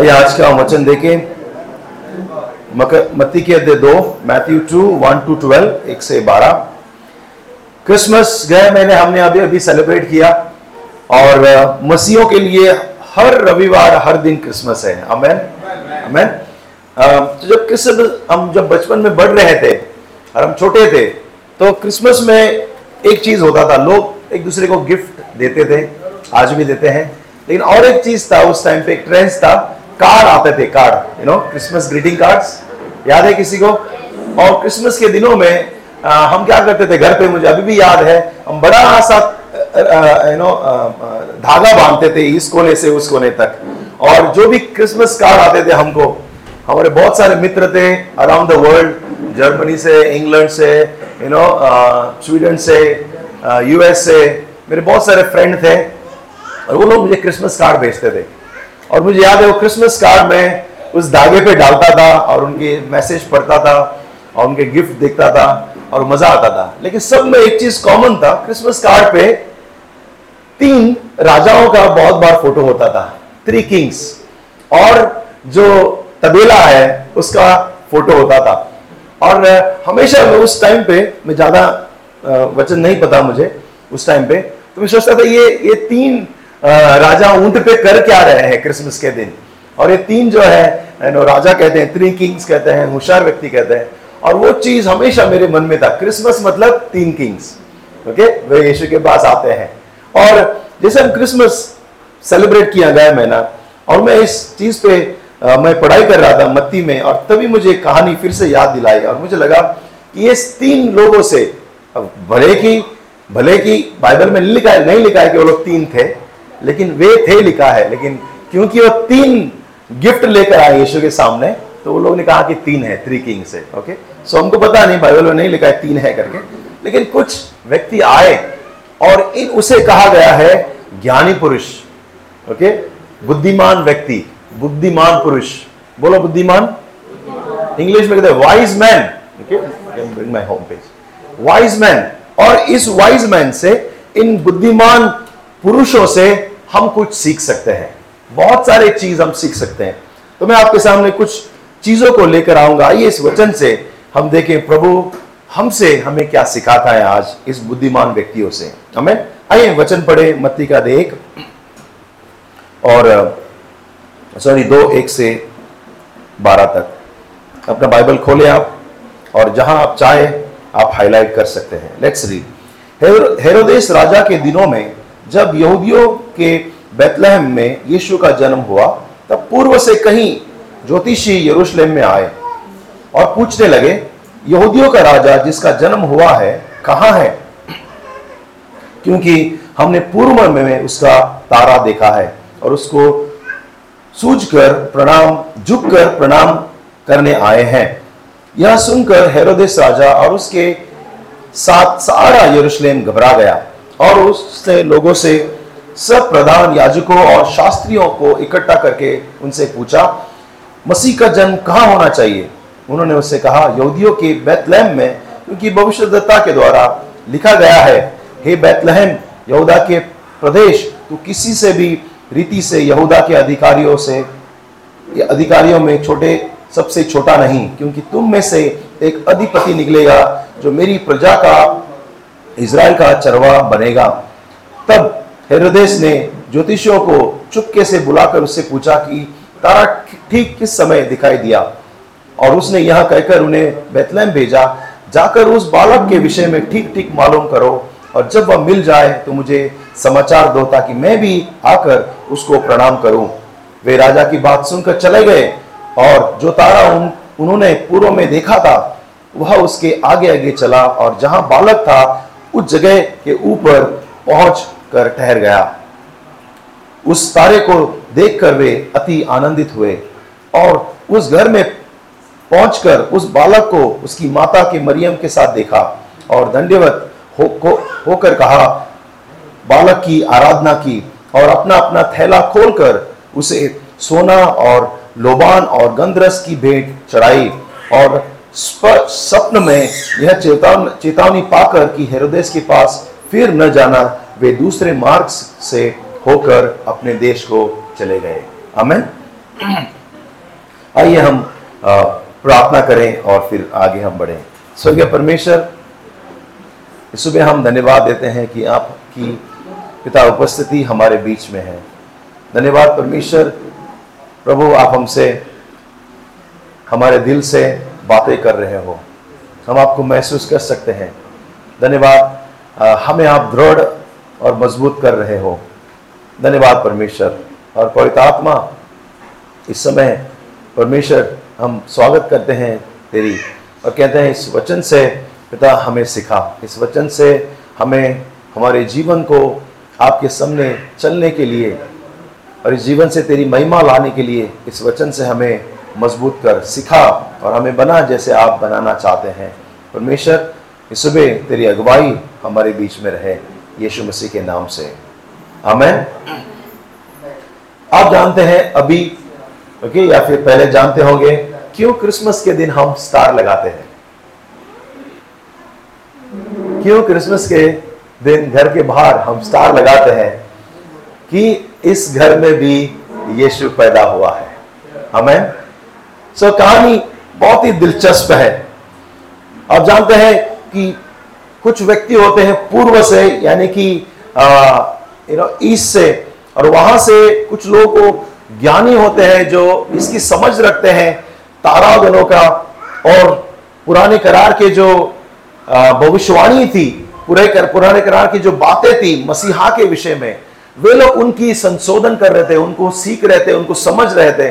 आइए आज का वचन देखें। मत्ती के अध्याय दो, Matthew two, one to twelve, एक से बारह। क्रिसमस गए महीने हमने अभी अभी सेलिब्रेट किया। और मसीहों के लिए हर रविवार, हर दिन क्रिसमस है। अमेन अमेन तो जब क्रिसमस, हम जब बचपन में बढ़ रहे थे और हम छोटे थे तो क्रिसमस में एक चीज़ होता था। लोग एक दूसरे को गिफ्ट देते थे, आज भी देते हैं। लेकिन और एक चीज़ था, उस टाइम पे एक ट्रेंड था कार्ड आते थे card you know Christmas greeting cards याद है किसी को? और क्रिसमस के दिनों में आ, हम क्या करते थे घर पे मुझे अभी भी याद है हम बड़ा सा यू नो धागा बांधते थे इस कोने से उस कोने तक। और जो भी क्रिसमस कार्ड आते थे हमको हमारे बहुत सारे मित्र थे अराउंड द वर्ल्ड जर्मनी से इंग्लैंड से यू नो स्वीडन से यूएस से मेरे बहुत सारे फ्रेंड थे और वो लोग मुझे क्रिसमस कार्ड भेजते थे। और मुझे याद है वो क्रिसमस कार्ड में उस धागे पे डालता था और उनके मैसेज पढ़ता था और उनके गिफ्ट देखता था और मज़ा आता था। लेकिन सब में एक चीज़ कॉमन था क्रिसमस कार्ड पे तीन राजाओं का बहुत बार फ़ोटो होता था थ्री किंग्स और जो तबेला है, उसका फ़ोटो होता था। और हमेशा उस टाइम पे, मैं ज़्यादा वचन नहीं पता मुझे, उस टाइम पे तो मैं सोचता था ये ये तीन राजा ऊँट पे कर क्या रहे हैं क्रिसमस के दिन। और ये तीन जो है know, राजा कहते हैं थ्री किंग्स कहते हैं होशियार व्यक्ति कहते हैं। और वो चीज़ हमेशा मेरे मन में था। क्रिसमस मतलब तीन किंग्स ओके वे यीशु के पास आते हैं। और जैसे हम क्रिसमस सेलिब्रेट किया गया महीना और मैं इस चीज़ पे अ, मैं पढ़ाई कर रहा था मत्ती में और तभी मुझे कहानी फिर से याद दिलाई और मुझे लगा कि ये तीन लोगों से भले की भले की बाइबल में लिखा है नहीं लिखा है कि वो लोग तीन थे लेकिन वे थे लिखा है, लेकिन क्योंकि वो तीन गिफ्ट लेकर आए यीशु के सामने तो वो लोग ने कहा कि तीन है थ्री किंग से ओके सो हमको पता नहीं बाइबल में नहीं लिखा है, तीन है करके। लेकिन कुछ व्यक्ति आए और इन, उसे कहा गया है, ज्ञानी पुरुष ओके बुद्धिमान व्यक्ति, बुद्धिमान पुरुष। बोलो बुद्धिमान। इंग्लिश में कहते हैं wise man okay my home page wise man और इस वाइज मैन से, इन बुद्धिमान पुरुषों से हम कुछ सीख सकते हैं। बहुत सारे चीज़ हम सीख सकते हैं। तो मैं आपके सामने कुछ चीज़ों को लेकर आऊँगा। आइए इस वचन से हम देखें, प्रभु, हमसे हमें क्या सिखाता है आज इस बुद्धिमान व्यक्तियों से। हमें आइए वचन पढ़े, मत्ती का देख और, सॉरी, दो, एक से बारह तक। अपना बाइबल खोले आप, और जहाँ आप चाहे, आप हाईलाइट कर सकते हैं। लेट्स रीड हेरोदेस राजा के दिनों में जब यहूदियों के बेतलहम में यीशु का जन्म हुआ, तब पूर्व से कहीं ज्योतिषी यरूशलेम में आए और पूछने लगे, यहूदियों का राजा जिसका जन्म हुआ है, कहाँ है? क्योंकि हमने पूर्व में उसका तारा देखा है और उसको सूझकर प्रणाम, झुककर प्रणाम करने आए हैं। यह सुनकर हेरोदेस राजा और उसके साथ सारा यरूशलेम घबरा गया। और उसने लोगों से सब प्रधान याजकों और शास्त्रियों को इकट्ठा करके उनसे पूछा, मसीह का जन्म कहाँ होना चाहिए? उन्होंने उससे कहा, यहूदियों के बैतलहम में, क्योंकि भविष्यदत्ता के द्वारा लिखा गया है, हे बैतलहम यहूदा के प्रदेश, तू किसी से भी रीति से यहूदा के अधिकारियों से, अधिकारियों में छोटे, सबसे छोटा नहीं, क्योंकि तुम में से एक अधिपति निकलेगा, जो मेरी प्रजा का इज़राइल का चरवा बनेगा। तब हेरोदेस ने ज्योतिषियों को चुपके से बुलाकर उससे पूछा कि, तारा ठीक किस समय दिखाई दिया? और उसने यह कहकर उन्हें बेतलहम भेजा, जाकर उस बालक के विषय में ठीक ठीक मालूम करो, और जब वह मिल जाए तो मुझे समाचार दो ताकि मैं भी आकर उसको प्रणाम करूँ। वे राजा की बात सुनकर चले गए, और जो तारा उन, उन्होंने पूर्व में देखा था, वह उसके आगे आगे चला, और जहाँ बालक था उस जगह के ऊपर पहुँच कर ठहर गया। उस तारे को देखकर वे अति आनंदित हुए और उस घर में पहुंचकर उस बालक को उसकी माता के मरियम के साथ देखा और दंडवत हो, को, होकर कहा बालक की आराधना की और अपना अपना थैला खोलकर उसे सोना और लोबान और गंधरस की भेंट चढ़ाई और स्वप्न में यह चेतावन, चेतावनी पाकर कि हेरोदेस के पास फिर न जाना, वे दूसरे मार्ग से होकर अपने देश को चले गए। अमेन आइए हम प्रार्थना करें और फिर आगे हम बढ़ें। स्वर्गीय परमेश्वर, इस सुबह हम धन्यवाद देते हैं कि आपकी पिता उपस्थिति हमारे बीच में है। धन्यवाद परमेश्वर, प्रभु आप हमसे, हमारे दिल से बातें कर रहे हो। हम आपको महसूस कर सकते हैं। धन्यवाद। हमें आप दृढ़ और मज़बूत कर रहे हो। धन्यवाद परमेश्वर। और पवित्र आत्मा, इस समय परमेश्वर, हम स्वागत करते हैं तेरी और कहते हैं, इस वचन से पिता हमें सिखा। इस वचन से हमें, हमारे जीवन को आपके सामने चलने के लिए और इस जीवन से तेरी महिमा लाने के लिए इस वचन से हमें मज़बूत कर, सिखा और हमें बना जैसे आप बनाना चाहते हैं। परमेश्वर, इस सुबह तेरी अगुवाई हमारे बीच में रहे, यीशु मसीह के नाम से। आमेन। आप जानते हैं अभी, ओके, या फिर पहले जानते होंगे, क्यों क्रिसमस के दिन हम स्टार लगाते हैं? क्यों क्रिसमस के दिन घर के बाहर हम स्टार लगाते हैं? कि इस घर में भी यीशु पैदा हुआ है। हमें सो कहानी बहुत ही दिलचस्प है। आप जानते हैं कि कुछ व्यक्ति होते हैं पूर्व से यानी कि यू नो ईस्ट से और वहाँ से कुछ लोग को ज्ञानी होते हैं जो इसकी समझ रखते हैं तारागणों का और पुराने करार के जो भविष्यवाणी थी पूरे कर, पुराने करार की जो बातें थी मसीहा के विषय में वे लोग उनकी संशोधन कर रहे थे उनको सीख रहे थे उनको समझ रहे थे।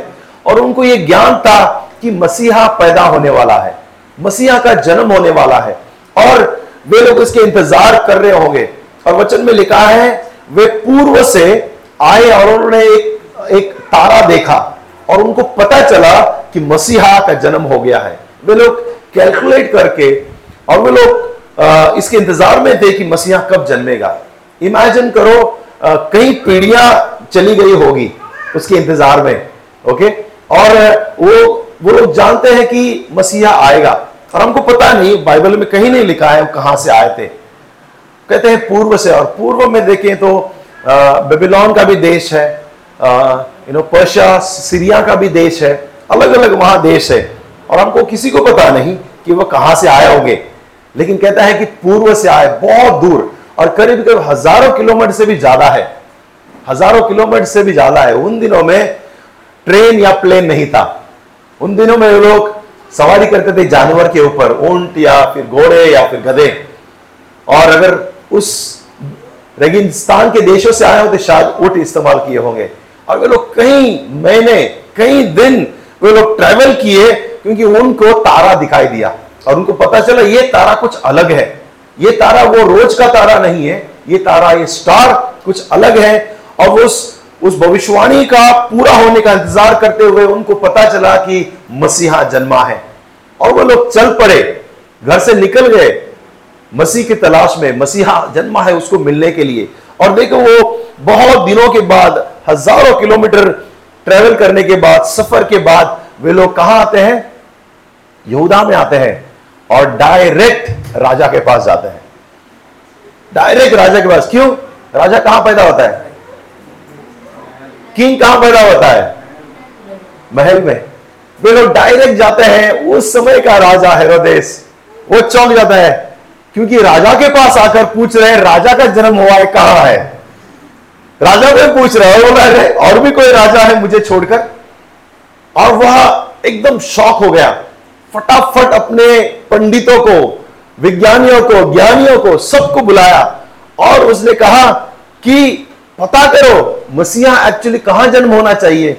और उनको यह ज्ञान था कि मसीहा पैदा होने वाला है, मसीहा का जन्म होने वाला है। और वे लोग उसके इंतज़ार कर रहे होंगे। और वचन में लिखा है, वे पूर्व से आए और उन्होंने एक एक तारा देखा और उनको पता चला कि मसीहा का जन्म हो गया है। वे लोग कैलकुलेट करके और वे लोग इसके इंतज़ार में थे कि मसीहा कब जन्मेगा। इमेजिन करो कई पीढ़ियाँ चली गई होगी उसके इंतज़ार में, ओके? और वो वो लोग जानते हैं कि मसीहा आएगा। और हमको पता नहीं, बाइबल में कहीं नहीं लिखा है कहाँ से आए थे। कहते हैं पूर्व से, और पूर्व में देखें तो बेबीलोन का भी देश है यू नो पर्शिया, सीरिया का भी देश है अलग अलग वहाँ देश है। और हमको किसी को पता नहीं कि वह कहाँ से आए होंगे। लेकिन कहता है कि पूर्व से आए, बहुत दूर। और करीब करीब हज़ारों किलोमीटर से भी ज़्यादा है। हज़ारों किलोमीटर से भी ज़्यादा है। उन दिनों में ट्रेन या प्लेन नहीं था। उन दिनों में लोग सवारी करते थे जानवर के ऊपर, ऊँट या फिर घोड़े या फिर गधे। और अगर उस रेगिस्तान के देशों से आए होते, शायद ऊँट इस्तेमाल किए होंगे। और वे लोग कई महीने कई दिन वे लोग ट्रेवल किए क्योंकि उनको तारा दिखाई दिया। और उनको पता चला, ये तारा कुछ अलग है। ये तारा वो रोज का तारा नहीं है। ये तारा, ये स्टार कुछ अलग है। और उस उस भविष्यवाणी का पूरा होने का इंतज़ार करते हुए उनको पता चला कि मसीहा जन्मा है। और वो लोग चल पड़े, घर से निकल गए। मसीह की तलाश में, मसीहा जन्मा है उसको मिलने के लिए। और देखो वो बहुत दिनों के बाद, हज़ारों किलोमीटर ट्रेवल करने के बाद, सफ़र के बाद, वे लोग कहाँ आते हैं? यहूदा में आते हैं और डायरेक्ट राजा के पास जाते हैं। डायरेक्ट राजा के पास, क्यों? राजा कहाँ पैदा होता है? किंग कहाँ पैदा होता है? महल में। वे लोग डायरेक्ट जाते हैं उस समय का राजा हेरोदेश वो चौंक जाता है, क्योंकि राजा के पास आकर पूछ रहे हैं, राजा का जन्म हुआ है, कहाँ है? राजा को पूछ रहे हैं बोल रहे, और भी कोई राजा है मुझे छोड़कर? और वह एकदम शौक हो गया। फटाफट अपने पंडितों को, विज्ञानियों को, ज्ञानियों को सबको बुलाया। और उसने कहा कि पता करो, मसीहा एक्चुअली कहाँ जन्म होना चाहिए?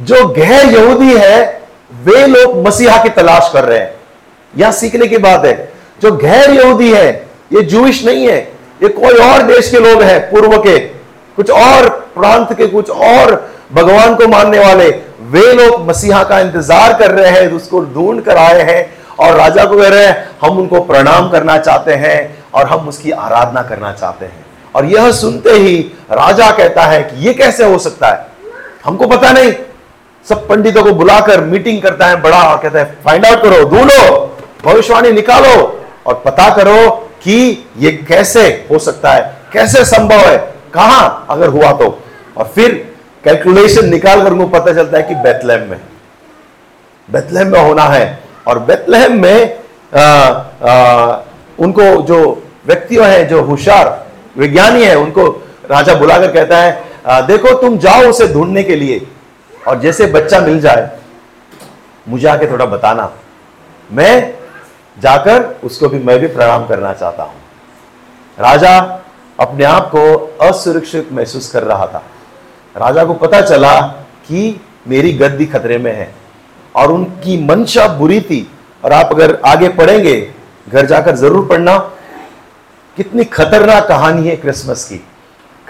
जो गैर यहूदी है, वे लोग मसीहा की तलाश कर रहे हैं। यह सीखने की बात है। जो गैर यहूदी है, ये जूश नहीं है, ये कोई और देश के लोग हैं, पूर्व के, कुछ और प्रांत के, कुछ और भगवान को मानने वाले, वे लोग मसीहा का इंतज़ार कर रहे हैं, उसको ढूंढ कर आए हैं और राजा को कह रहे हैं, हम उनको प्रणाम करना चाहते हैं और हम उसकी आराधना करना चाहते हैं। और यह सुनते ही राजा कहता है कि यह कैसे हो सकता है? हमको पता नहीं। सब पंडितों को बुलाकर मीटिंग करता है बड़ा और कहता है फाइंड आउट करो ढूंढो भविष्यवाणी निकालो और पता करो कि यह कैसे हो सकता है कैसे संभव है कहाँ अगर हुआ तो। और फिर कैलकुलेशन निकाल कर उनको पता चलता है कि बेतलहम में बेतलहम में होना है। और बेतलहम में आ, आ, उनको जो व्यक्तियों हैं जो होशियार विज्ञानी है उनको राजा बुलाकर कहता है आ, देखो तुम जाओ उसे ढूँढने के लिए और जैसे बच्चा मिल जाए मुझे आके थोड़ा बताना। मैं जाकर उसको भी मैं भी प्रणाम करना चाहता हूँ। राजा अपने आप को असुरक्षित महसूस कर रहा था। राजा को पता चला कि मेरी गद्दी खतरे में है और उनकी मंशा बुरी थी और आप अगर आगे पढ़ेंगे घर जाकर ज़रूर पढ़ना। कितनी खतरनाक कहानी है क्रिसमस की।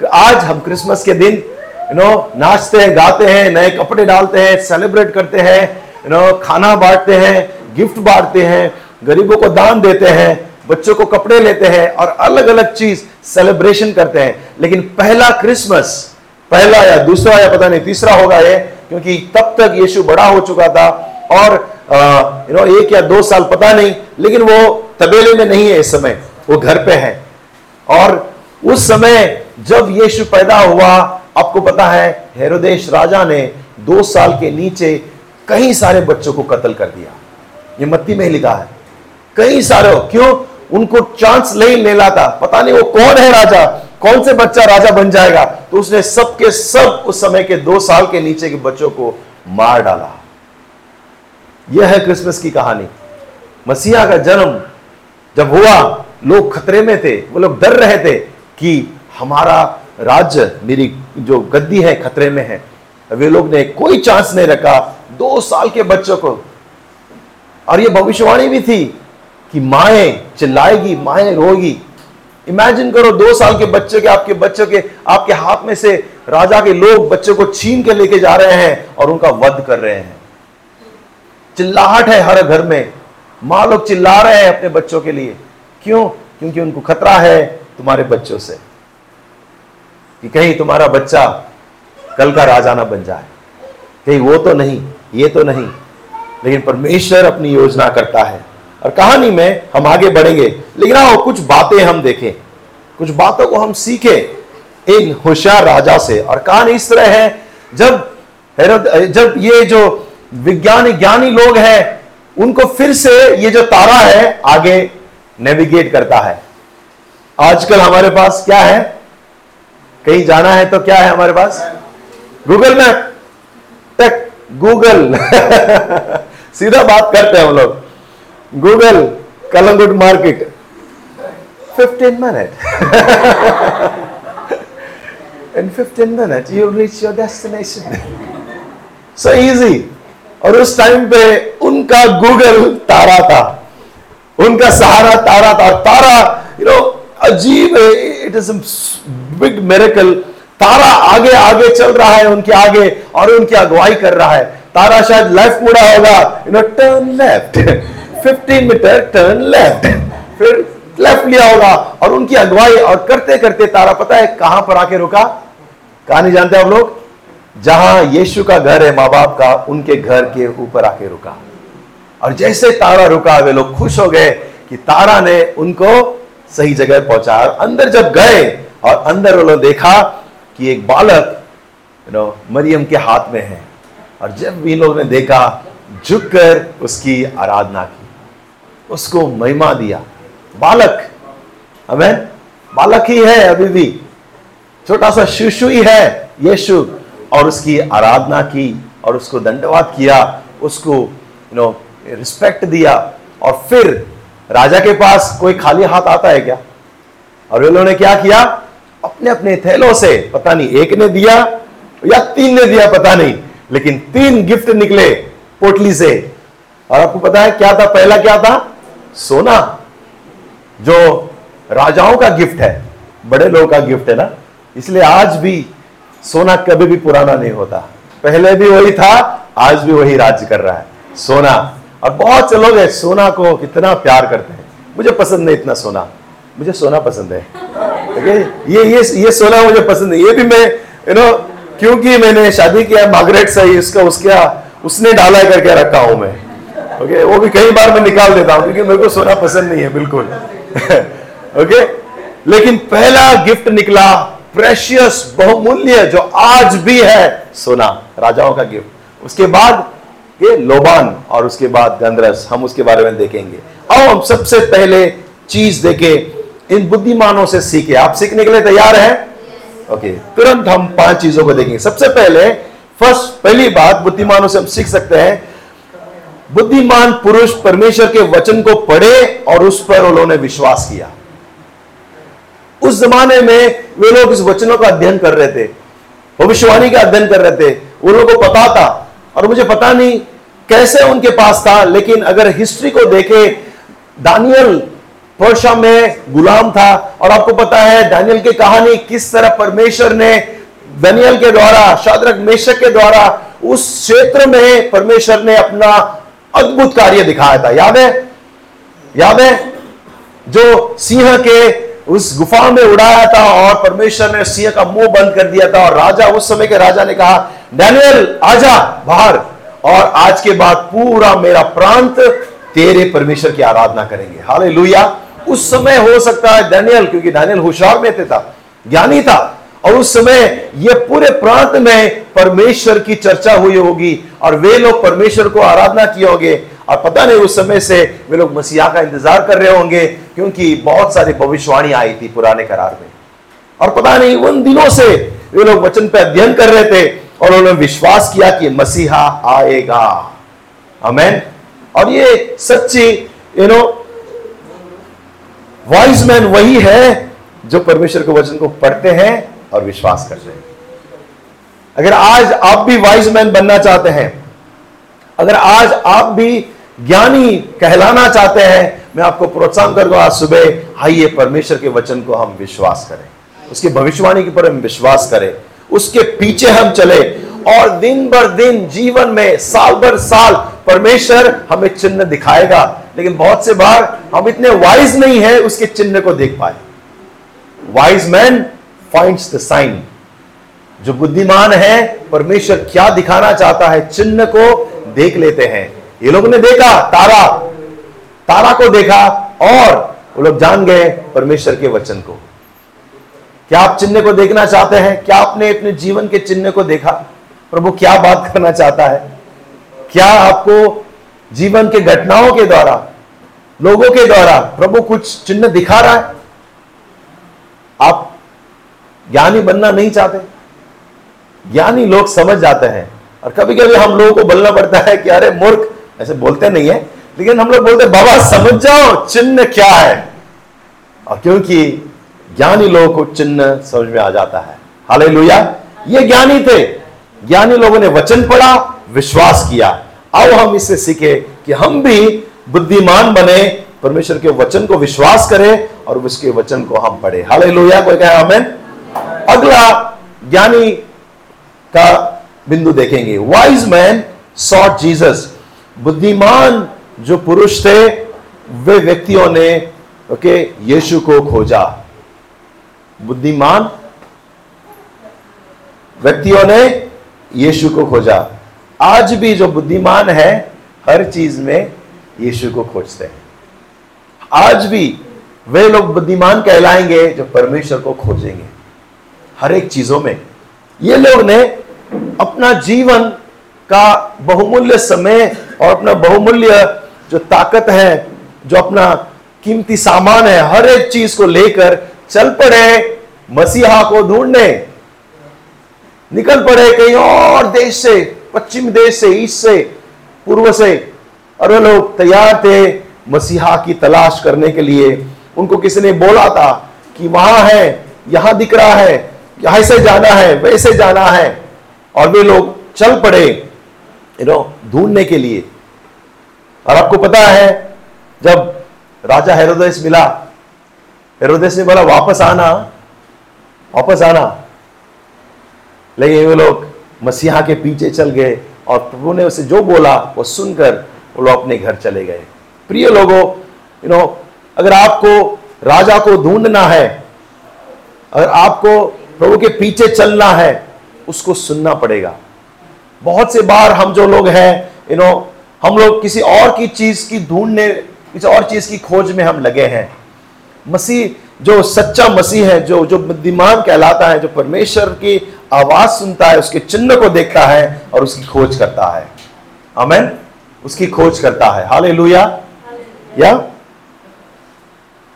आज हम क्रिसमस के दिन यू नो नाचते हैं, गाते हैं, नए कपड़े डालते हैं सेलिब्रेट करते हैं यू नो खाना बांटते हैं गिफ्ट बांटते हैं, गरीबों को दान देते हैं, बच्चों को कपड़े लेते हैं और अलग अलग चीज़ सेलिब्रेशन करते हैं। लेकिन पहला क्रिसमस, पहला या दूसरा या पता नहीं, तीसरा होगा ये, क्योंकि तब तक यीशु बड़ा हो चुका था और यू नो एक या दो साल पता नहीं, लेकिन वो तबेले में नहीं है इस समय। वो घर पे है। और उस समय जब यीशु पैदा हुआ, आपको पता है, हेरोदेश राजा ने दो साल के नीचे कई सारे बच्चों को कत्ल कर दिया। ये मत्ती में लिखा है। कई सारे, क्यों? उनको चांस नहीं लेना था। पता नहीं वो कौन है राजा, कौन से बच्चा राजा बन जाएगा। तो उसने सबके सब उस समय के दो साल के नीचे के बच्चों को मार डाला। यह है क्रिसमस की कहानी। मसीहा का जन्म जब हुआ लोग खतरे में थे, वो लोग डर रहे थे कि हमारा राज्य मेरी जो गद्दी है खतरे में है। वे लोग ने कोई चांस नहीं रखा, दो साल के बच्चों को। और ये भविष्यवाणी भी थी कि माए चिल्लाएगी, माए रोएगी। इमेजिन करो दो साल के बच्चे के, आपके बच्चों के, आपके हाथ में से राजा के लोग बच्चे को छीन के लेके जा रहे हैं और उनका वध कर रहे हैं। चिल्लाहट है हर घर में। माँ लोग चिल्ला रहे हैं अपने बच्चों के लिए। क्यों? क्योंकि उनको खतरा है तुम्हारे बच्चों से। कि कहीं तुम्हारा बच्चा कल का राजा ना बन जाए। कहीं वो तो नहीं, ये तो नहीं, लेकिन परमेश्वर अपनी योजना करता है। और कहानी में हम आगे बढ़ेंगे, लेकिन आओ, कुछ बातें हम देखें। कुछ बातों को हम सीखें इन होशियार राजा से। और कहानी इस तरह है, जब जब ये जो विज्ञानी, ज्ञानी लोग हैं, उनको फिर से ये जो तारा है, आगे नेविगेट करता है। आजकल हमारे पास क्या है? कहीं जाना है तो क्या है हमारे पास? गूगल मैप गूगल सीधा बात करते हैं हम लोग। Google Calangute market 15 minute in 15 minute you reach your destination so easy और उस टाइम पे उनका गूगल तारा था। उनका सहारा, तारा था तारा यू नो अजीब इट इज़ बिग मेरेकल तारा आगे आगे चल रहा है, उनके आगे, और उनकी अगुवाई कर रहा है। तारा शायद लेफ़्ट मुड़ा होगा। You know turn left 15 meter turn left फिर लेफ़्ट लिया होगा, और उनकी अगुवाई, और करते करते तारा, पता है कहाँ पर आके रुका? कहा नहीं जानते आप लोग? जहाँ यीशु का घर है, माँ बाप का, उनके घर के ऊपर आके रुका। और जैसे तारा रुका, वे लोग खुश हो गए कि तारा ने उनको सही जगह पहुँचाया और अंदर जब गए और अंदर वो लोग देखा कि एक बालक यू नो मरियम के हाथ में है। और जब इन लोगों ने देखा झुककर उसकी आराधना की, उसको महिमा दिया। बालक हमें बालक ही है अभी भी। छोटा सा शिशु ही है, यीशु। और उसकी आराधना की और उसको दंडवाद किया, उसको यू नो रिस्पेक्ट दिया और फिर राजा के पास कोई खाली हाथ आता है क्या? और वे लोगों ने क्या किया? अपने अपने थैलों से, पता नहीं, एक ने दिया या तीन ने दिया, पता नहीं, लेकिन तीन गिफ्ट निकले पोटली से। और आपको पता है क्या था? पहला क्या था? सोना, जो राजाओं का गिफ्ट है, बड़े लोगों का गिफ्ट है ना? इसलिए आज भी सोना कभी भी पुराना नहीं होता। पहले भी वही था, आज भी वही राज्य कर रहा है। सोना और बहुत से लोग है, सोना को कितना प्यार करते हैं। मुझे पसंद नहीं इतना सोना। मुझे सोना पसंद है। ओके ये ये ये सोना मुझे पसंद है ये भी मैं यू नो क्योंकि मैंने शादी किया, मार्गरेट से इसका उसका, उसने डाला करके रखा हूँ मैं। ओके वो भी कई बार मैं निकाल देता हूँ, क्योंकि मेरे को सोना पसंद नहीं है, बिल्कुल। ओके लेकिन पहला गिफ्ट निकला प्रेशियस बहुमूल्य, जो आज भी है, सोना, राजाओं का गिफ्ट उसके बाद ये लोबान और उसके बाद गंदरस हम उसके बारे में देखेंगे। आओ हम सबसे पहले चीज़ देखे इन बुद्धिमानों से सीखे। आप सीखने के लिए तैयार हैं? ओके तुरंत हम पाँच चीज़ों को देखेंगे। सबसे पहले फ़र्स्ट पहली बात बुद्धिमानों से हम सीख सकते हैं। बुद्धिमान पुरुष परमेश्वर के वचन को पढ़े और उस पर उन्होंने विश्वास किया। उस जमाने में वे लोग इस वचनों का अध्ययन कर रहे थे भविष्यवाणी का अध्ययन कर रहे थे। उन लोगों को पता था और मुझे पता नहीं कैसे उनके पास था, लेकिन अगर हिस्ट्री को देखे दानियल पर्शा में गुलाम था। और आपको पता है दानियल की कहानी किस तरह परमेश्वर ने दानियल के द्वारा शादरक मेशक के द्वारा, उस क्षेत्र में परमेश्वर ने अपना अद्भुत कार्य दिखाया था। याद है? याद है? जो सिंह के उस गुफा में उड़ाया था और परमेश्वर ने सिंह का मुँह बंद कर दिया था और राजा उस समय के राजा ने कहा, डैनियल, आजा बाहर और आज के बाद पूरा मेरा प्रांत तेरे परमेश्वर की आराधना करेंगे. हाले उस समय हो सकता है, डैनियल, क्योंकि डैनियल होशियार में था ज्ञानी था, और उस समय यह पूरे प्रांत में परमेश्वर की चर्चा हुई होगी और वे लोग परमेश्वर को आराधना किए होंगे। और पता नहीं उस समय से वे लोग मसीहा का इंतज़ार कर रहे होंगे, क्योंकि बहुत सारी भविष्यवाणी आई थी पुराने करार में। और पता नहीं उन दिनों से वे लोग वचन पे अध्ययन कर रहे थे और उन्होंने विश्वास किया कि मसीहा आएगा। अमेन और ये सच्ची यू नो वाइज मैन वही है जो परमेश्वर के वचन को पढ़ते हैं और विश्वास करते हैं। अगर आज आप भी वाइज मैन बनना चाहते हैं, अगर आज आप भी ज्ञानी कहलाना चाहते हैं, मैं आपको प्रोत्साहन करूँगा आज सुबह। आइए, परमेश्वर के वचन को हम विश्वास करें। उसकी भविष्यवाणी के ऊपर हम विश्वास करें। उसके पीछे हम चले और दिन भर दिन, जीवन में, साल भर साल, परमेश्वर हमें चिन्ह दिखाएगा। लेकिन बहुत से बार हम इतने वाइज नहीं है, उसके चिन्ह को देख पाए। Wise man finds the sign जो बुद्धिमान है, परमेश्वर क्या दिखाना चाहता है, चिन्ह को देख लेते हैं। ये लोगों ने देखा, तारा तारा को देखा और वो लोग जान गए परमेश्वर के वचन को। क्या आप चिन्ह को देखना चाहते हैं? क्या आपने अपने जीवन के चिन्ह को देखा? प्रभु, क्या बात करना चाहता है? क्या आपको जीवन के घटनाओं के द्वारा, लोगों के द्वारा प्रभु कुछ चिन्ह दिखा रहा है? आप ज्ञानी बनना नहीं चाहते? ज्ञानी लोग समझ जाते हैं। और कभी कभी हम लोगों को बोलना पड़ता है कि, अरे, मूर्ख ऐसे बोलते नहीं है, लेकिन हम लोग बोलते बाबा, समझ जाओ, चिन्ह क्या है? और क्योंकि ज्ञानी लोगों को चिन्ह समझ में आ जाता है। हाले ये ज्ञानी थे। ज्ञानी लोगों ने वचन पढ़ा, विश्वास किया। अब हम इससे सीखे कि हम भी बुद्धिमान बने, परमेश्वर के वचन को विश्वास करें और उसके वचन को हम पढ़े। हाले लोहिया कोई कहे हमें अगला ज्ञानी का बिंदु देखेंगे। वाइज मैन सॉट जीसस बुद्धिमान जो पुरुष थे, वे व्यक्तियों ने, ओके, यीशु को खोजा। बुद्धिमान व्यक्तियों ने यीशु को खोजा। आज भी जो बुद्धिमान है, हर चीज़ में यीशु को खोजते हैं। आज भी वे लोग बुद्धिमान कहलाएँगे जो परमेश्वर को खोजेंगे। हर एक चीज़ों में। ये लोग ने अपना जीवन का बहुमूल्य समय और अपना बहुमूल्य जो ताकत है, जो अपना कीमती सामान है, हर एक चीज़ को लेकर चल पड़े मसीहा को ढूँढने। निकल पड़े कहीं और देश से, पश्चिम देश से, ईस्ट से, पूर्व से। और वे लोग तैयार थे मसीहा की तलाश करने के लिए। उनको किसी ने बोला था कि वहाँ है, यहाँ दिख रहा है, यहाँ से जाना है, वैसे जाना है। और वे लोग चल पड़े। यू नो ढूँढने के लिए। और आपको पता है, जब राजा हेरोदेश मिला हेरोदेश ने बोला, वापस आना वापस आना। लेकिन वे लोग मसीहा के पीछे चल गए और प्रभु ने उसे जो बोला, वो सुनकर वो लोग अपने घर चले गए। प्रिय लोगों यू नो अगर आपको राजा को ढूंढना है, अगर आपको प्रभु के पीछे चलना है, उसको सुनना पड़ेगा। बहुत से बार हम जो लोग हैं यू नो हम लोग किसी और की चीज़ की ढूँढने किसी और चीज़ की खोज में हम लगे हैं। मसीह जो सच्चा मसीह है जो जो बुद्धिमान कहलाता है जो परमेश्वर की आवाज़ सुनता है उसके चिन्ह को देखता है और उसकी खोज करता है। अमेन उसकी खोज करता है। हाले या?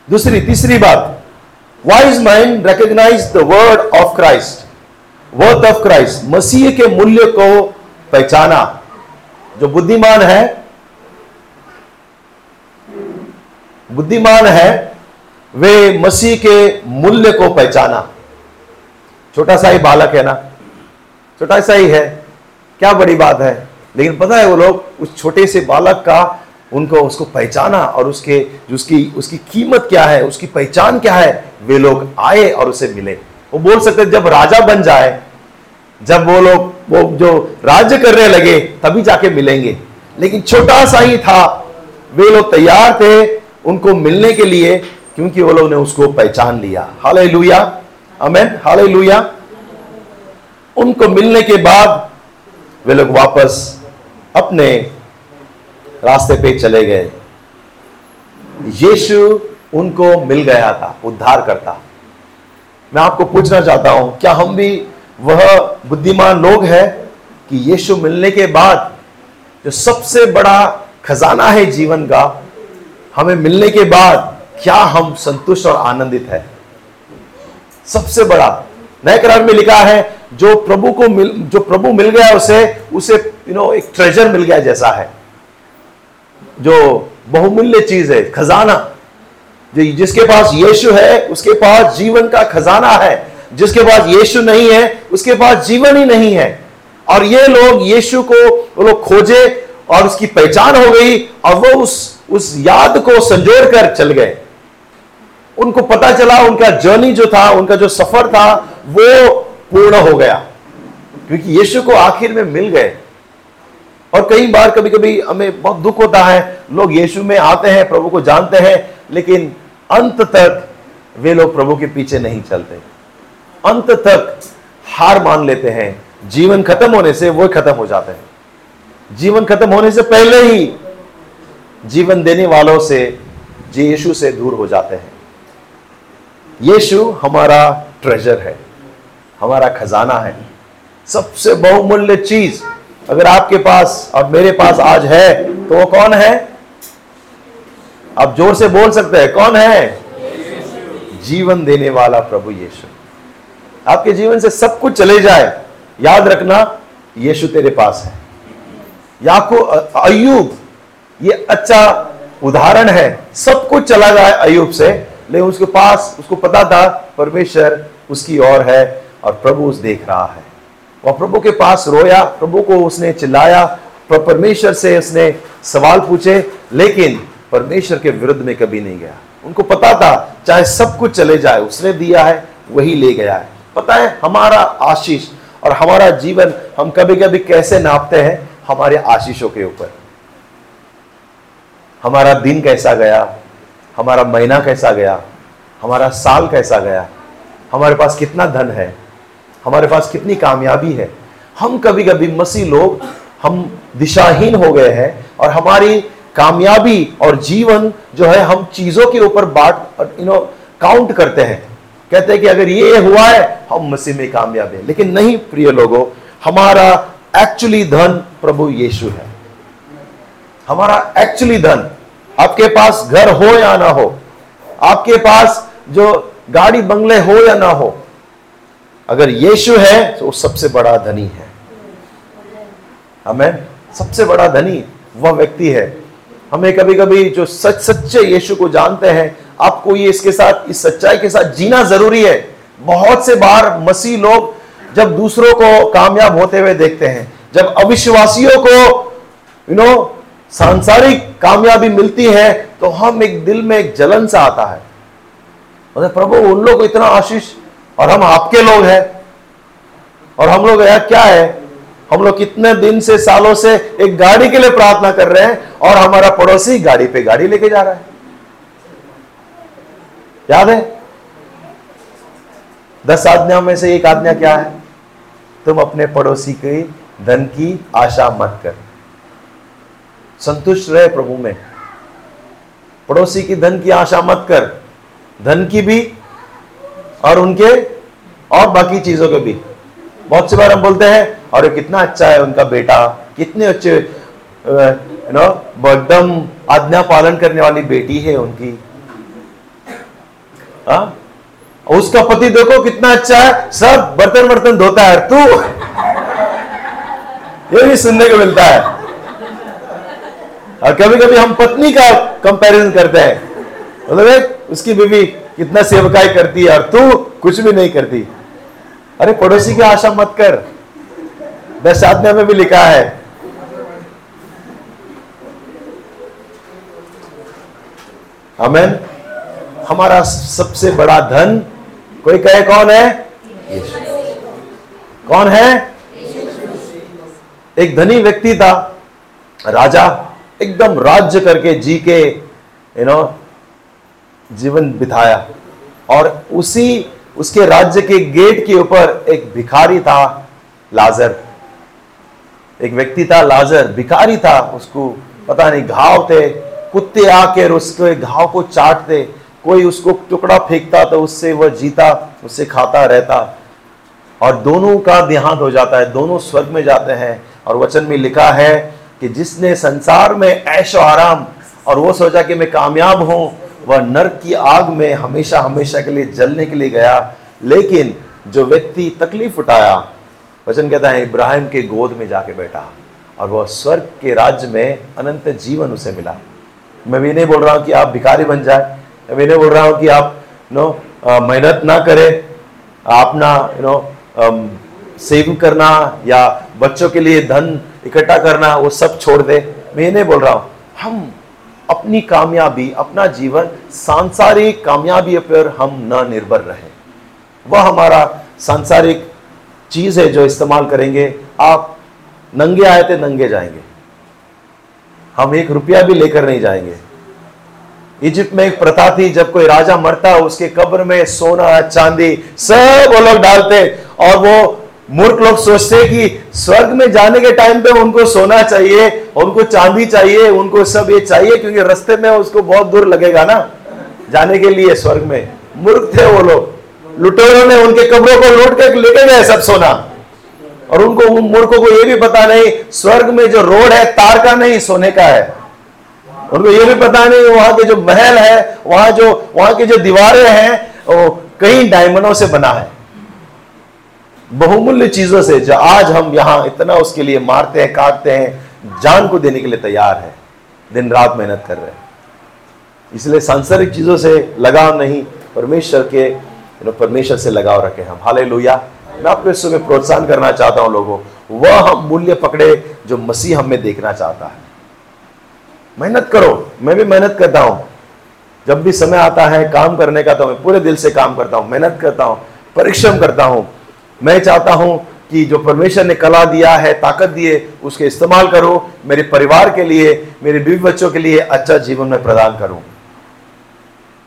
दूसरी तीसरी बात। Wise mind recognize the word of Christ worth of Christ मसीह के मूल्य को पहचाना। जो बुद्धिमान है बुद्धिमान है, वे मसीह के मूल्य को पहचाना। छोटा सा ही बालक है ना? छोटा सा ही है। क्या बड़ी बात है? लेकिन पता है वो लोग उस छोटे से बालक का उनको, उसको पहचाना और उसके उसकी उसकी कीमत क्या है, उसकी पहचान क्या है, वे लोग आए और उसे मिले। वो बोल सकते जब राजा बन जाए, जब वो लोग, वो जो राज्य करने लगे, तभी जाके मिलेंगे। लेकिन छोटा सा ही था। वे लोग तैयार थे उनको मिलने के लिए, क्योंकि वो लोग ने उसको पहचान लिया। हाले लुया अमेन हाले लुया उनको मिलने के बाद वे लोग वापस अपने रास्ते पे चले गए। यीशु उनको मिल गया था, उद्धार करता। मैं आपको पूछना चाहता हूँ, क्या हम भी वह बुद्धिमान लोग हैं कि यीशु मिलने के बाद जो सबसे बड़ा खजाना है जीवन का, हमें मिलने के बाद क्या हम संतुष्ट और आनंदित है? सबसे बड़ा। नए करार में लिखा है, जो प्रभु को मिल, जो प्रभु मिल गया उसे उसे यू नो एक ट्रेजर मिल गया जैसा है। जो बहुमूल्य चीज़ है, खजाना जो जिसके पास यीशु है, उसके पास जीवन का खजाना है। जिसके पास यीशु नहीं है, उसके पास जीवन ही नहीं है। और ये लोग यीशु को वो लोग खोजे और उसकी पहचान हो गई और वो उस उस याद को संजोड़ कर चल गए। उनको पता चला, उनका जर्नी जो था, उनका जो सफ़र था, वो पूर्ण हो गया। क्योंकि यीशु को आखिर में मिल गए। और कई बार कभी कभी हमें बहुत दुख होता है। लोग यीशु में आते हैं, प्रभु को जानते हैं, लेकिन अंत तक वे लोग प्रभु के पीछे नहीं चलते। अंत तक हार मान लेते हैं। जीवन खत्म होने से वो खत्म हो जाते हैं। जीवन खत्म होने से पहले ही जीवन देने वालों से यीशु से दूर हो जाते हैं। यीशु हमारा ट्रेजर है। हमारा खजाना है। सबसे बहुमूल्य चीज़ अगर आपके पास और मेरे पास आज है तो वो कौन है? आप ज़ोर से बोल सकते हैं, कौन है? जीवन देने वाला प्रभु यीशु। आपके जीवन से सब कुछ चले जाए, याद रखना, यीशु तेरे पास है। याकू अयुब ये अच्छा उदाहरण है। सब कुछ चला जाए अयुब से, लेकिन उसके पास, उसको पता था, परमेश्वर उसकी ओर है और प्रभु उस देख रहा है। वह प्रभु के पास रोया, प्रभु को उसने चिल्लाया परमेश्वर से उसने सवाल पूछे, लेकिन परमेश्वर के विरुद्ध में कभी नहीं गया। उनको पता था, चाहे सब कुछ चले जाए, उसने दिया है, वही ले गया है। पता है, हमारा आशीष और हमारा जीवन हम कभी कभी कैसे नापते हैं? हमारे आशीषों के ऊपर। हमारा दिन कैसा गया? हमारा महीना कैसा गया? हमारा साल कैसा गया? हमारे पास कितना धन है? हमारे पास कितनी कामयाबी है? हम कभी कभी मसीह लोग, हम दिशाहीन हो गए हैं और हमारी कामयाबी और जीवन जो है, हम चीज़ों के ऊपर बांट यू नो काउंट करते हैं। कहते हैं कि अगर ये हुआ है, हम मसीह में कामयाब है। लेकिन नहीं, प्रिय लोगों, हमारा एक्चुअली धन प्रभु यीशु है। हमारा एक्चुअली धन, आपके पास घर हो या ना हो, आपके पास जो गाड़ी बंगले हो या ना हो, अगर यीशु है तो सबसे बड़ा धनी है। हमें सबसे बड़ा धनी वह व्यक्ति है हमें कभी कभी जो सच, सच्चे यीशु को जानते हैं, आपको ये इसके साथ, इस सच्चाई के साथ जीना ज़रूरी है। बहुत से बार मसीह लोग जब दूसरों को कामयाब होते हुए देखते हैं, जब अविश्वासियों को यू नो सांसारिक कामयाबी मिलती है तो हम एक दिल में एक जलन सा आता है। प्रभु, उन लोग को इतना आशीष, और हम आपके लोग हैं, और हम लोग यार क्या है हम लोग कितने दिन से, सालों से एक गाड़ी के लिए प्रार्थना कर रहे हैं और हमारा पड़ोसी गाड़ी पे गाड़ी लेके जा रहा है। याद है? दस आज्ञाओं में से एक आज्ञा क्या है? तुम अपने पड़ोसी के धन की आशा मत कर। संतुष्ट रहे प्रभु में। पड़ोसी की धन की आशा मत कर। धन की भी और उनके और बाकी चीज़ों के भी। बहुत सी बार हम बोलते हैं और कितना अच्छा है उनका बेटा, कितने अच्छे नो एकदम आज्ञा पालन करने वाली बेटी है उनकी। आ? उसका पति देखो कितना अच्छा है, सब बर्तन बर्तन धोता है, तू। ये भी सुनने को मिलता है। और कभी कभी हम पत्नी का कंपैरिजन करते हैं। मतलब उसकी बीवी कितना सेवकाई करती है और तू कुछ भी नहीं करती। अरे पड़ोसी की आशा मत कर। दस आज्ञा में भी लिखा है। हमें हमारा सबसे बड़ा धन कोई कहे कौन है? कौन है? एक धनी व्यक्ति था, राजा, एकदम राज्य करके जी के यू नो जीवन बिताया। और उसी, उसके राज्य के गेट के ऊपर एक भिखारी था, लाजर। एक व्यक्ति था, लाजर, भिखारी था, उसको पता नहीं, घाव थे, कुत्ते आकर उसके घाव को चाटते, कोई उसको टुकड़ा फेंकता तो उससे वह जीता, उससे खाता रहता। और दोनों का देहांत हो जाता है, दोनों स्वर्ग में जाते हैं। और वचन में लिखा है कि जिसने संसार में ऐशो आराम, और वो सोचा कि मैं कामयाब हूँ, वह नर्क की आग में हमेशा हमेशा के लिए जलने के लिए गया। लेकिन जो व्यक्ति तकलीफ़ उठाया वचन कहता है, इब्राहिम के गोद में जाके बैठा और वह स्वर्ग के राज्य में अनंत जीवन उसे मिला। मैं भी नहीं बोल रहा हूँ कि आप भिखारी बन जाए। मैं भी नहीं बोल रहा हूँ कि आप नो मेहनत ना करें। आप ना यू नो सेव करना या बच्चों के लिए धन इकट्ठा करना, वो सब छोड़ दे। मैं ये नहीं बोल रहा हूँ। हम अपनी कामयाबी, अपना जीवन, सांसारिक कामयाबी पर हम न निर्भर रहे। वह हमारा सांसारिक चीज़ है जो इस्तेमाल करेंगे, आप नंगे आए थे, नंगे जाएँगे। हम एक रुपया भी लेकर नहीं जाएँगे। इजिप्ट में एक प्रथा थी, जब कोई राजा मरता, उसके कब्र में सोना, चांदी, सब वो लोग डालते और वो मूर्ख लोग सोचते कि स्वर्ग में जाने के टाइम पे उनको सोना चाहिए, उनको चांदी चाहिए, उनको सब ये चाहिए, क्योंकि रास्ते में उसको बहुत दूर लगेगा ना, जाने के लिए स्वर्ग में। मूर्ख थे वो लोग। लुटेरों ने उनके कब्रों को लूट के लेके गए सब सोना। और उनको, उन मूर्खों को ये भी पता नहीं, स्वर्ग में जो रोड है, तार का नहीं, सोने का है। उनको ये भी पता नहीं, वहाँ के जो महल है, वहाँ जो, वहाँ की जो दीवारें हैं, वो कई डायमंडों से बना है। बहुमूल्य चीज़ों से जो आज हम यहाँ इतना उसके लिए मारते हैं, काटते हैं, जान को देने के लिए तैयार है। दिन रात मेहनत कर रहे हैं। इसलिए सांसारिक चीज़ों से लगाव नहीं, परमेश्वर के परमेश्वर से लगाव रखें हम। हाले लोहिया मैं आपको इस समय प्रोत्साहन करना चाहता हूँ लोगों। वह हम मूल्य पकड़े जो मसीह हमें देखना चाहता है। मेहनत करो। मैं भी मेहनत करता हूँ। जब भी समय आता है काम करने का तो मैं पूरे दिल से काम करता हूँ। मेहनत करता हूँ। परिश्रम करता हूँ। मैं चाहता हूँ कि जो परमेश्वर ने कला दिया है, ताकत दिए उसके इस्तेमाल करो। मेरे परिवार के लिए, मेरे बीवी बच्चों के लिए अच्छा जीवन में प्रदान करूँ।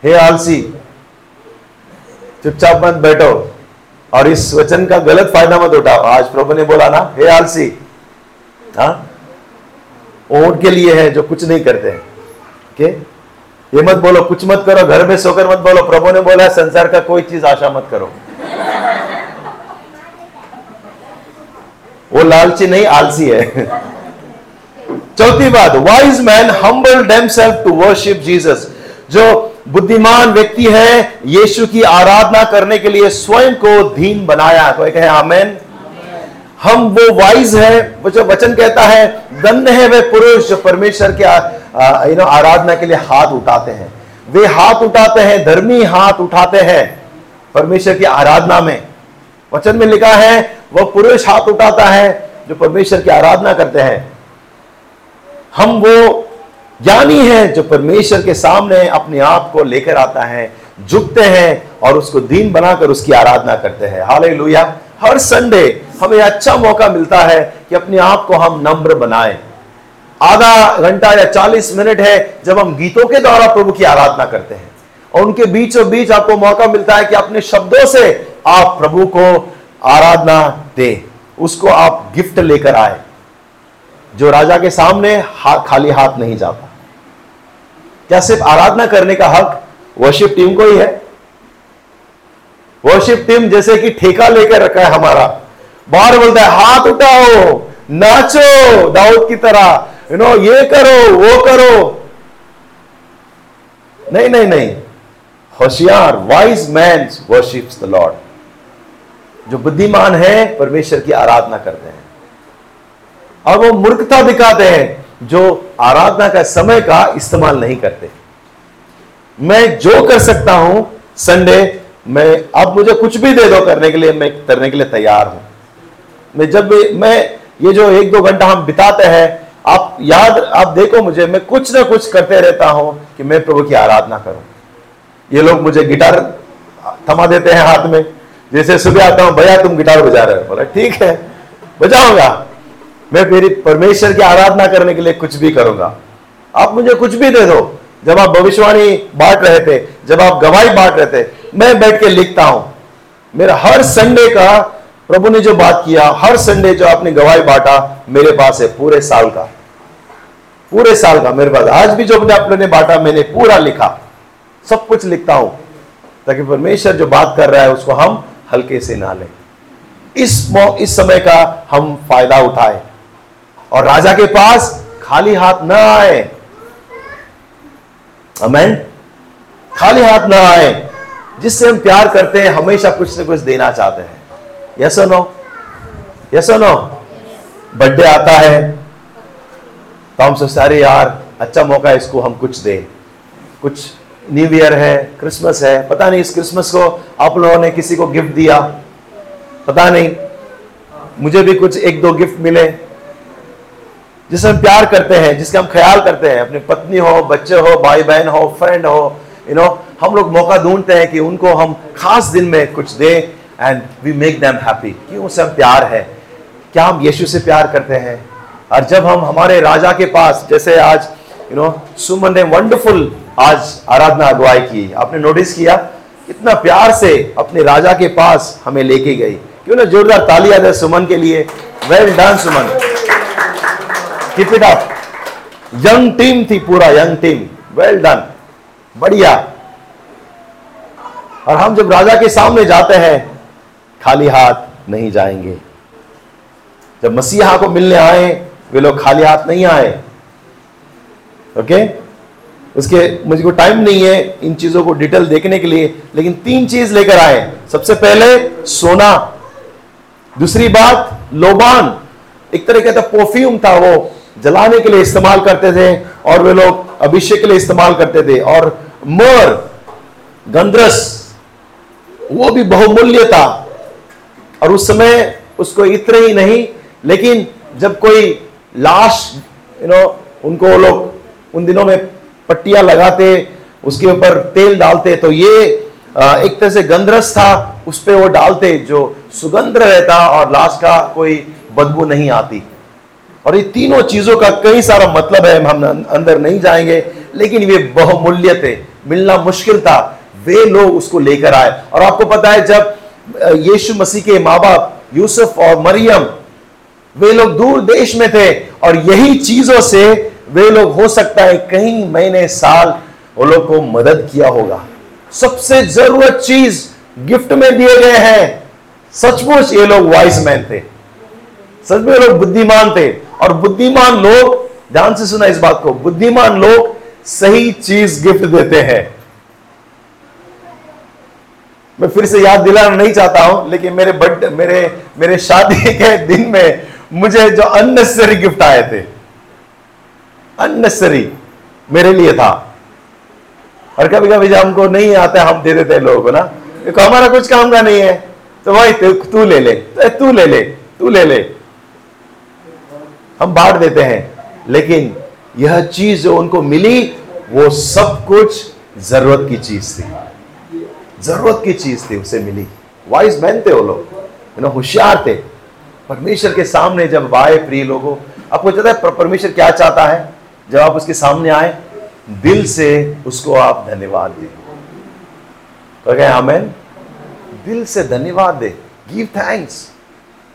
हे आलसी चुपचाप मत बैठो। और इस वचन का गलत फ़ायदा मत उठाओ। आज प्रभु ने बोला ना, हे आलसी हाँ? ऊँट के लिए है जो कुछ नहीं करते हैं। के? ये मत बोलो, कुछ मत करो, घर में सोकर मत बोलो। प्रभु ने बोला, संसार का कोई चीज़ आशा मत करो। वो लालची नहीं, आलसी है। चौथी बात wise man humble them self to worship Jesus जो बुद्धिमान व्यक्ति है, यीशु की आराधना करने के लिए स्वयं को धीन बनाया कोई कहे, आमेन। हम वो वाइज है, वो जो वचन कहता है, धन्य है वे पुरुष जो परमेश्वर के यू नो आराधना के लिए हाथ उठाते हैं। वे हाथ उठाते हैं, धर्मी हाथ उठाते हैं परमेश्वर की आराधना में। वचन में लिखा है वह पुरुष हाथ उठाता है जो परमेश्वर की आराधना करते हैं। हम वो ज्ञानी है जो परमेश्वर के सामने अपने आप को लेकर आता है, झुकते हैं और उसको दीन बनाकर उसकी आराधना करते हैं। हाल हर संडे हमें अच्छा मौका मिलता है कि अपने आप को हम नम्र बनाए। आधा घंटा या चालीस मिनट है जब हम गीतों के द्वारा प्रभु की आराधना करते हैं। और उनके बीचों बीच आपको मौका मिलता है कि अपने शब्दों से आप प्रभु को आराधना दे। उसको आप गिफ्ट लेकर आए। जो राजा के सामने हाथ खाली हाथ नहीं जाता क्या सिर्फ़ आराधना करने का हक वर्शिप टीम को ही है? वर्शिप टीम जैसे कि ठेका लेकर रखा है हमारा। बाहर बोलता है, हाथ उठाओ, नाचो, दाऊद की तरह। यू नो ये करो, वो करो। नहीं नहीं नहीं। होशियार wise man worships the Lord जो बुद्धिमान है, परमेश्वर की आराधना करते हैं। और वो मूर्खता दिखाते हैं जो आराधना का समय का इस्तेमाल नहीं करते। मैं जो कर सकता हूँ, संडे, मैं अब मुझे कुछ भी दे दो करने के लिए, मैं करने के लिए तैयार हूँ। मैं जब भी, मैं ये जो एक दो घंटा हम बिताते हैं, आप याद, आप देखो मुझे, मैं कुछ ना कुछ करते रहता हूँ कि मैं प्रभु की आराधना करूँ। ये लोग मुझे गिटार थमा देते हैं हाथ में। जैसे सुबह आता हूँ, भैया तुम गिटार बजा रहे हो। बोला, ठीक है, बजाऊँगा। मैं मेरी परमेश्वर की आराधना करने के लिए कुछ भी करूँगा। आप मुझे कुछ भी दे दो। जब आप भविष्यवाणी बांट रहे थे, जब आप गवाही बांट रहे थे, मैं बैठ के लिखता हूँ। मेरा हर संडे का प्रभु ने जो बात किया, हर संडे जो आपने गवाही बांटा, मेरे पास है पूरे साल का। पूरे साल का मेरे पास। आज भी जो अपने अपने बांटा, मैंने पूरा लिखा। सब कुछ लिखता हूँ, ताकि परमेश्वर जो बात कर रहा है, उसको हम हल्के से ना लें। इस इस समय का हम फ़ायदा उठाए। और राजा के पास खाली हाथ ना आए। अमेन खाली हाथ ना आए, जिससे हम प्यार करते हैं, हमेशा कुछ ना कुछ देना चाहते हैं। Yes no yes no birthday आता है। तो हम सोचते अरे यार अच्छा मौका है, इसको हम कुछ दें। कुछ न्यू ईयर है क्रिसमस है, पता नहीं इस क्रिसमस को आप लोगों ने किसी को गिफ्ट दिया? पता नहीं। मुझे भी कुछ एक दो गिफ्ट मिले। जिसे हम प्यार करते हैं जिसके हम ख्याल करते हैं अपनी पत्नी हो बच्चे हो भाई बहन हो फ्रेंड हो यू you नो know, हम लोग मौका ढूंढते हैं कि उनको हम खास दिन में कुछ दें and we make them happy क्यों उससे हम प्यार है। क्या हम यीशु से प्यार करते हैं? और जब हम हमारे राजा के पास जैसे आज यू नो सुमन ने वंडरफुल आज आराधना अगुवाई की। आपने नोटिस किया? कितना प्यार से अपने राजा के पास हमें लेके गई। क्यों ना जोरदार तालियाँ दे सुमन के लिए? Well done Suman. Keep it up young team थी पूरा यंग टीम वेल डन बढ़िया और हम जब राजा के सामने जाते हैं, खाली हाथ नहीं जाएँगे। जब मसीहा को मिलने आए, वे लोग खाली हाथ नहीं आए। ओके उसके, मुझे को टाइम नहीं है इन चीज़ों को डिटेल देखने के लिए, लेकिन तीन चीज़ लेकर आए। सबसे पहले, सोना। दूसरी बात, लोबान। एक तरह का परफ्यूम था वो। जलाने के लिए इस्तेमाल करते थे और वे लोग अभिषेक के लिए इस्तेमाल करते थे। और मोर गंद्रस वो भी बहुमूल्य था। और उस समय उसको इतने ही नहीं, लेकिन जब कोई लाश यू नो उनको लोग उन दिनों में पट्टियाँ लगाते, उसके ऊपर तेल डालते तो ये एक तरह से गंधरस था, उस पर वो डालते, जो सुगंध रहता और लाश का कोई बदबू नहीं आती। और ये तीनों चीज़ों का कई सारा मतलब है, हम अंदर नहीं जाएँगे। लेकिन वे बहुमूल्य थे। मिलना मुश्किल था। वे लोग उसको लेकर आए। और आपको पता है, जब यीशु मसीह के माँ बाप यूसुफ और मरियम, वे लोग दूर देश में थे। और यही चीज़ों से वे लोग, हो सकता है कई महीने, साल, वो लोग को मदद किया होगा। सबसे ज़रूरत चीज़ गिफ्ट में दिए गए हैं। सचमुच ये लोग वाइस मैन थे। सच में लोग बुद्धिमान थे। और बुद्धिमान लोग, ध्यान से सुना इस बात को, बुद्धिमान लोग सही चीज़ गिफ्ट देते हैं। मैं फिर से याद दिलाना नहीं चाहता हूँ, लेकिन मेरे बर्थडे मेरे मेरे शादी के दिन में मुझे जो अननेसेसरी गिफ्ट आए थे अननेसेसरी मेरे लिए था। और कभी कभी जब हमको नहीं आता हम दे देते लोगों को ना, देखो हमारा कुछ काम का नहीं है तो भाई तू ले ले तू ले ले, तू ले ले। हम बांट देते हैं। लेकिन यह चीज़ जो उनको मिली, वो सब कुछ ज़रूरत की चीज़ थी। ज़रूरत की चीज़ थी, उसे मिली। वाइस मैन थे वो लोग। होशियार थे। परमेश्वर के सामने जब आए प्रिय लोगों, आपको पता है परमेश्वर क्या चाहता है? जब आप उसके सामने आए, दिल से उसको आप धन्यवाद दे। तो क्या आमेन। दिल से धन्यवाद दे। गिव थैंक्स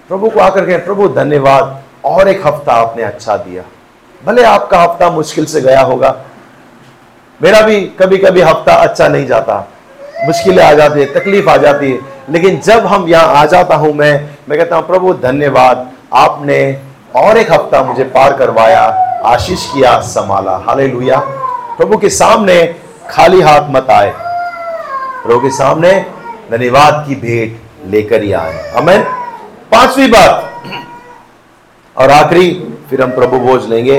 प्रभु को आकर के प्रभु, धन्यवाद। और एक हफ़्ता आपने अच्छा दिया। भले आपका हफ़्ता मुश्किल से गया होगा। मेरा भी कभी कभी हफ़्ता अच्छा नहीं जाता। मुश्किलें आ जाती है, तकलीफ़ आ जाती है। लेकिन जब हम यहाँ आ जाता हूँ मैं मैं कहता हूँ, प्रभु, धन्यवाद। आपने और एक हफ़्ता मुझे पार करवाया, आशीष किया, संभाला। हाले प्रभु के सामने खाली हाथ मत आए। प्रभु के सामने धन्यवाद की भेंट लेकर ही आए। अमेन पांचवी बात। और आखिरी, फिर हम प्रभु भोज लेंगे।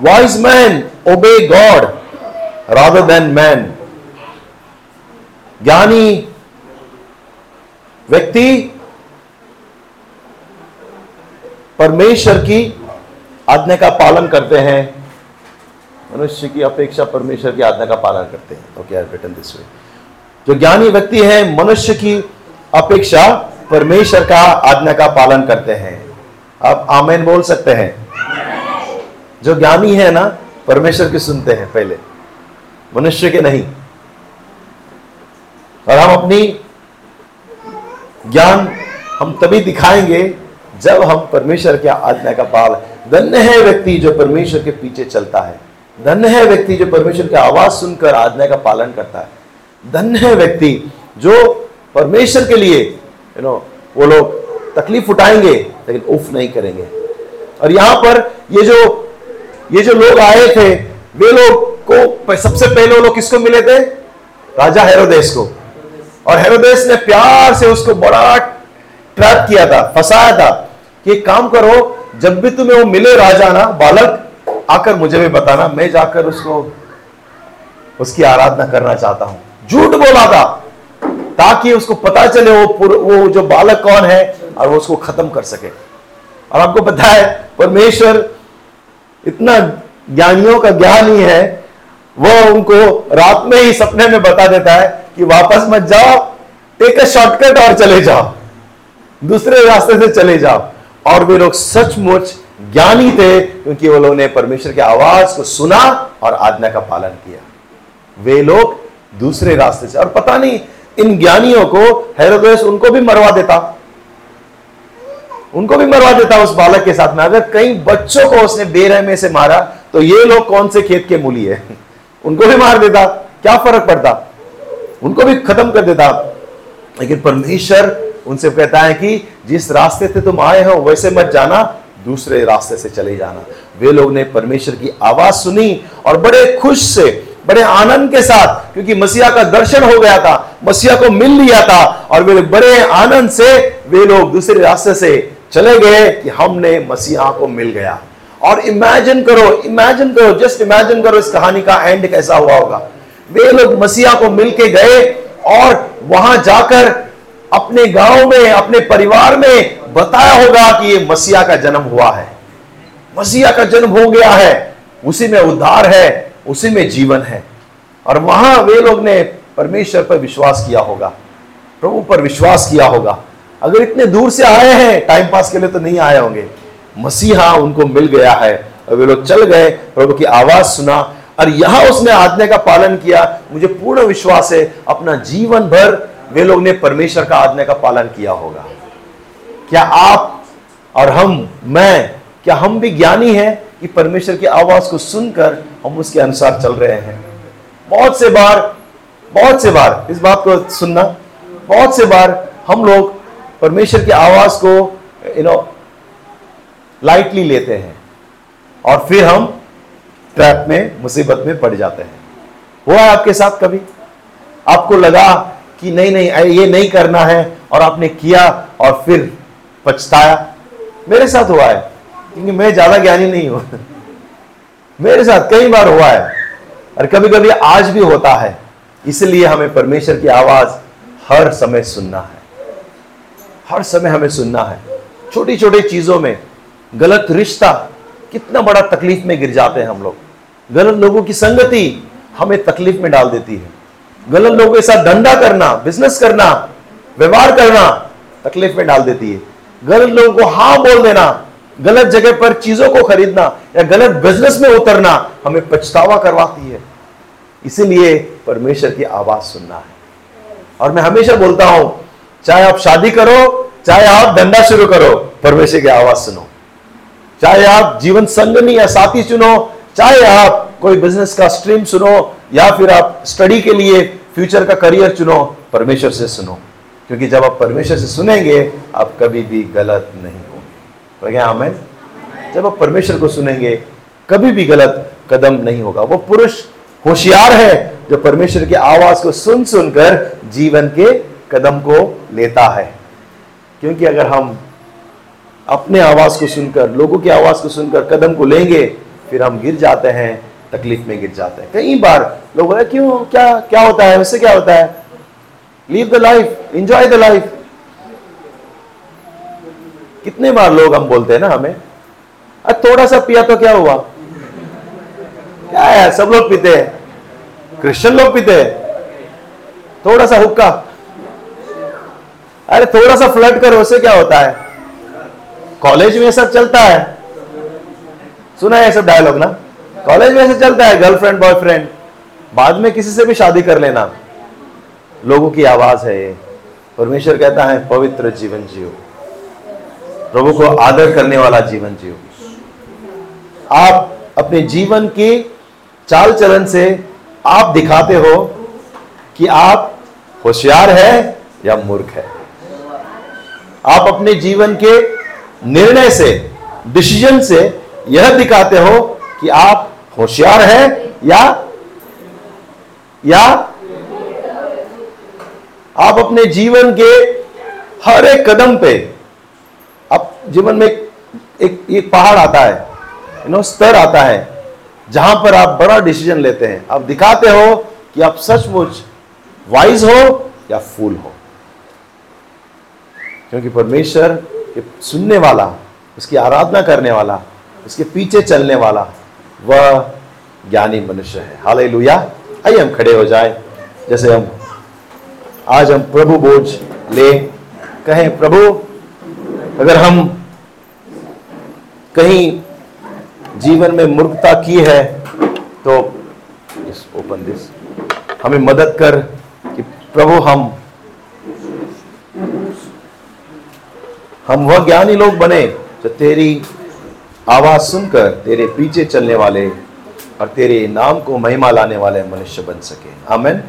Wise man obey God rather than man ज्ञानी, व्यक्ति, परमेश्वर की आज्ञा का पालन करते हैं। मनुष्य की अपेक्षा परमेश्वर की आज्ञा का पालन करते हैं। ओके रिटर्न दिस वे जो ज्ञानी व्यक्ति है, मनुष्य की अपेक्षा परमेश्वर का आज्ञा का पालन करते हैं। आप आमेन बोल सकते हैं। जो ज्ञानी है ना, परमेश्वर की सुनते हैं पहले। मनुष्य के नहीं। और हम अपनी ज्ञान हम तभी दिखाएँगे जब हम परमेश्वर के आज्ञा का पाल धन्य है व्यक्ति जो परमेश्वर के पीछे चलता है। धन्य है व्यक्ति जो परमेश्वर की आवाज़ सुनकर आज्ञा का पालन करता है। धन्य है व्यक्ति जो परमेश्वर के लिए यू नो वो लोग तकलीफ़ उठाएँगे, लेकिन उफ नहीं करेंगे। और यहाँ पर ये जो ये जो लोग आए थे, वे लोग को सबसे पहले वो लोग किसको मिले थे? राजा हेरोदेश को। और हेरोदेश ने प्यार से उसको बड़ा ट्रैप किया था, फंसाया था, कि एक काम करो, जब भी तुम्हें वो मिले राजा ना, बालक, आकर मुझे भी बताना, मैं जाकर उसको, उसकी आराधना करना चाहता हूँ। झूठ बोला था, ताकि उसको पता चले वो वो जो बालक कौन है और वो उसको खत्म कर सके। और आपको पता है, परमेश्वर इतना ज्ञानियों का ज्ञान ही है, वो उनको रात में ही सपने में बता देता है कि वापस मत जाओ टेक अ शॉर्टकट और चले जाओ। दूसरे रास्ते से चले जाओ। और वे लोग सचमुच ज्ञानी थे, क्योंकि वो लोगों ने परमेश्वर की आवाज़ को सुना और आज्ञा का पालन किया। वे लोग दूसरे रास्ते से, और पता नहीं, इन ज्ञानियों को हेरोदेस उनको भी मरवा देता। उनको भी मरवा देता उस बालक के साथ में। अगर कई बच्चों को उसने बेरहमे से मारा तो ये लोग कौन से खेत के मूली है? उनको भी मार देता। क्या फ़र्क पड़ता? उनको भी खत्म कर देता। लेकिन परमेश्वर उनसे कहता है कि जिस रास्ते से तुम आए हो, वैसे मत जाना, दूसरे रास्ते से चले जाना। वे लोग ने परमेश्वर की आवाज़ सुनी और बड़े खुश से, बड़े आनंद के साथ, क्योंकि मसीहा का दर्शन हो गया था, मसीहा को मिल लिया था और वे बड़े आनंद से, वे लोग दूसरे रास्ते से चले गए कि हमने मसीहा को मिल गया। और इमेजिन करो इमेजिन करो जस्ट इमेजिन करो इस कहानी का एंड कैसा हुआ होगा। वे लोग मसीहा को मिलके गए और वहाँ जाकर अपने गाँव में, अपने परिवार में बताया होगा कि ये मसीहा का जन्म हुआ है। मसीहा का जन्म हो गया है, उसी में उद्धार है, उसी में जीवन है। और वहाँ वे लोग ने परमेश्वर पर विश्वास किया होगा, प्रभु पर विश्वास किया होगा। अगर इतने दूर से आए हैं टाइम पास के लिए तो नहीं आए होंगे। मसीहा उनको मिल गया है और वे लोग चल गए। प्रभु की आवाज़ सुना और यहाँ उसने आज्ञा का पालन किया। मुझे पूर्ण विश्वास है, अपना जीवन भर वे लोग ने परमेश्वर का आज्ञा का पालन किया होगा। क्या आप और हम, मैं, क्या हम भी ज्ञानी हैं कि परमेश्वर की आवाज़ को सुनकर हम उसके अनुसार चल रहे हैं? बहुत से बार, बहुत से बार, इस बात को सुनना, बहुत से बार हम लोग परमेश्वर की आवाज़ को यू नो लाइटली लेते हैं। और फिर हम ट्रैप में, मुसीबत में पड़ जाते हैं। हुआ है आपके साथ कभी? आपको लगा कि नहीं नहीं ये नहीं करना है, और आपने किया, और फिर पछताया? मेरे साथ हुआ है, क्योंकि मैं ज़्यादा ज्ञानी नहीं हूँ। मेरे साथ कई बार हुआ है, और कभी कभी आज भी होता है। इसलिए हमें परमेश्वर की आवाज़ हर समय सुनना है। हर समय हमें सुनना है। छोटी छोटी चीज़ों में गलत रिश्ता कितना बड़ा तकलीफ़ में गिर जाते हैं हम लोग। गलत लोगों की संगति हमें तकलीफ़ में डाल देती है। गलत लोगों के साथ धंधा करना बिज़नेस करना, व्यवहार करना तकलीफ़ में डाल देती है। गलत लोगों को हाँ बोल देना, गलत जगह पर चीज़ों को खरीदना या गलत बिज़नेस में उतरना हमें पछतावा करवाती है। इसीलिए परमेश्वर की आवाज़ सुनना है। और मैं हमेशा बोलता हूँ चाहे आप शादी करो, चाहे आप धंधा शुरू करो, परमेश्वर की आवाज़ सुनो। चाहे आप जीवन संगनी या साथी चुनो, चाहे आप कोई बिज़नेस का स्ट्रीम सुनो, या फिर आप स्टडी के लिए फ्यूचर का करियर चुनो, परमेश्वर से सुनो। क्योंकि जब आप परमेश्वर से सुनेंगे, आप कभी भी गलत नहीं होंगे। तो हमें जब आप परमेश्वर को सुनेंगे, कभी भी गलत कदम नहीं होगा। वो पुरुष होशियार है जो परमेश्वर की आवाज़ को सुन सुनकर जीवन के कदम को लेता है। क्योंकि अगर हम अपने आवाज़ को सुनकर, लोगों की आवाज़ को सुनकर कदम को लेंगे, फिर हम गिर जाते हैं, तकलीफ़ में गिर जाते हैं। कई बार लोग बोले क्यों? क्या क्या होता है? उससे क्या होता है? Leave the life enjoy the life कितने बार लोग हम बोलते हैं ना हमें अरे थोड़ा सा पिया तो क्या हुआ? क्या है सब लोग पीते हैं। क्रिश्चियन लोग पीते हैं। थोड़ा सा हुक्का। अरे थोड़ा सा फ्लड करो उससे क्या होता है? कॉलेज में सब चलता है। सुना है सब डायलॉग ना? कॉलेज में ऐसे चलता है गर्लफ्रेंड बॉयफ्रेंड बाद में किसी से भी शादी कर लेना। लोगों की आवाज़ है ये। परमेश्वर कहता है, पवित्र जीवन जियो। प्रभु को आदर करने वाला जीवन जियो। आप अपने जीवन की चाल चलन से आप दिखाते हो कि आप होशियार है या मूर्ख है। आप अपने जीवन के निर्णय से डिसीज़न से यह दिखाते हो कि आप होशियार हैं या या आप अपने जीवन के हर एक कदम पे, आप जीवन में एक एक पहाड़ आता है यू नो स्तर आता है, जहाँ पर आप बड़ा डिसीज़न लेते हैं। आप दिखाते हो कि आप सचमुच वाइज हो या फूल हो। क्योंकि परमेश्वर के सुनने वाला, उसकी आराधना करने वाला, उसके पीछे चलने वाला, वह ज्ञानी मनुष्य है। हाल लुया आइए हम खड़े हो जाए। जैसे हम, आज हम प्रभु बोझ ले, कहें, प्रभु, अगर हम कहीं जीवन में मूर्खता की है तो इस ओपन दिस हमें मदद कर कि प्रभु हम हम वह ज्ञानी लोग बने जो तेरी आवाज़ सुनकर, तेरे पीछे चलने वाले और तेरे नाम को महिमा लाने वाले मनुष्य बन सके। आमेन।